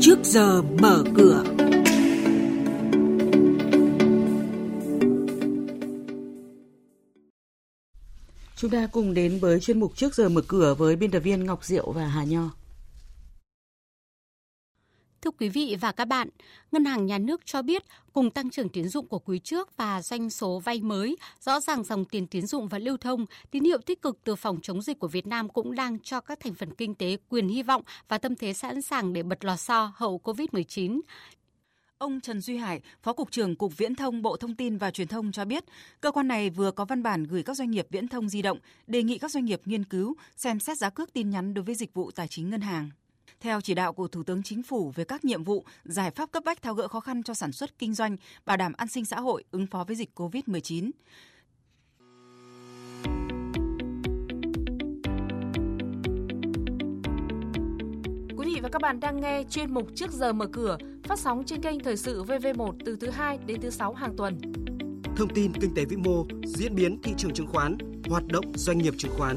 trước giờ mở cửa. Chúng ta cùng đến với chuyên mục trước giờ mở cửa với biên tập viên Ngọc Diệu và Hà Nho. Thưa quý vị và các bạn, Ngân hàng Nhà nước cho biết cùng tăng trưởng tiến dụng của quý trước và doanh số vay mới, rõ ràng dòng tiền tiến dụng và lưu thông, tín hiệu tích cực từ phòng chống dịch của Việt Nam cũng đang cho các thành phần kinh tế quyền hy vọng và tâm thế sẵn sàng để bật lò xo hậu COVID-19. Ông Trần Duy Hải, Phó Cục trưởng Cục Viễn thông Bộ Thông tin và Truyền thông cho biết, cơ quan này vừa có văn bản gửi các doanh nghiệp viễn thông di động, đề nghị các doanh nghiệp nghiên cứu, xem xét giá cước tin nhắn đối với dịch vụ tài chính ngân hàng. Theo chỉ đạo của Thủ tướng Chính phủ về các nhiệm vụ, giải pháp cấp bách tháo gỡ khó khăn cho sản xuất kinh doanh, bảo đảm an sinh xã hội, ứng phó với dịch COVID-19. Quý vị và các bạn đang nghe chuyên mục Trước giờ mở cửa, phát sóng trên kênh Thời sự VV1 từ thứ 2 đến thứ 6 hàng tuần. Thông tin kinh tế vĩ mô, diễn biến thị trường chứng khoán, hoạt động doanh nghiệp chứng khoán.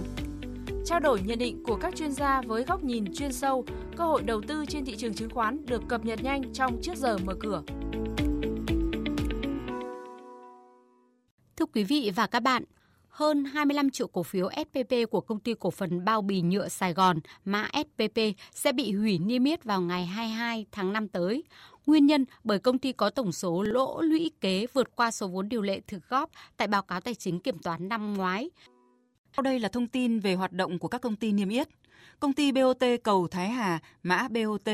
Trao đổi nhận định của các chuyên gia với góc nhìn chuyên sâu, cơ hội đầu tư trên thị trường chứng khoán được cập nhật nhanh trong Trước giờ mở cửa. Thưa quý vị và các bạn, hơn 25 triệu cổ phiếu SPP của công ty cổ phần bao bì nhựa Sài Gòn, mã SPP sẽ bị hủy niêm yết vào ngày 22 tháng 5 tới. Nguyên nhân bởi công ty có tổng số lỗ lũy kế vượt qua số vốn điều lệ thực góp tại báo cáo tài chính kiểm toán năm ngoái. Sau đây là thông tin về hoạt động của các công ty niêm yết. Công ty BOT Cầu Thái Hà, mã BOT,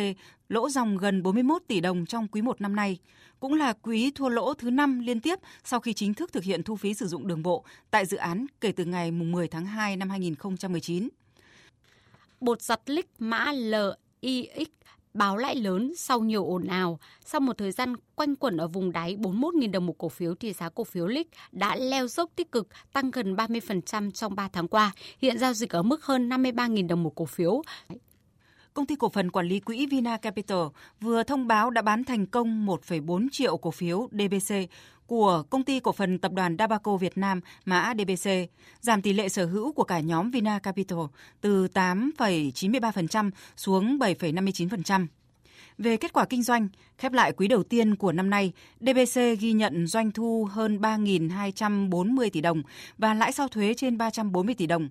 lỗ dòng gần 41 tỷ đồng trong quý 1 năm nay, cũng là quý thua lỗ thứ 5 liên tiếp sau khi chính thức thực hiện thu phí sử dụng đường bộ tại dự án kể từ ngày 10 tháng 2 năm 2019. Bột giặt lích mã LIX báo lãi lớn sau nhiều ồn ào. Sau một thời gian quanh quẩn ở vùng đáy 41.000 đồng một cổ phiếu thì giá cổ phiếu LIC đã leo dốc tích cực, tăng gần 30% trong 3 tháng qua. Hiện giao dịch ở mức hơn 53.000 đồng một cổ phiếu. Công ty cổ phần quản lý quỹ Vina Capital vừa thông báo đã bán thành công 1,4 triệu cổ phiếu DBC của công ty cổ phần tập đoàn Dabaco Việt Nam mã DBC, giảm tỷ lệ sở hữu của cả nhóm Vina Capital từ 8,93% xuống 7,59%. Về kết quả kinh doanh, khép lại quý đầu tiên của năm nay, DBC ghi nhận doanh thu hơn 3.240 tỷ đồng và lãi sau thuế trên 340 tỷ đồng.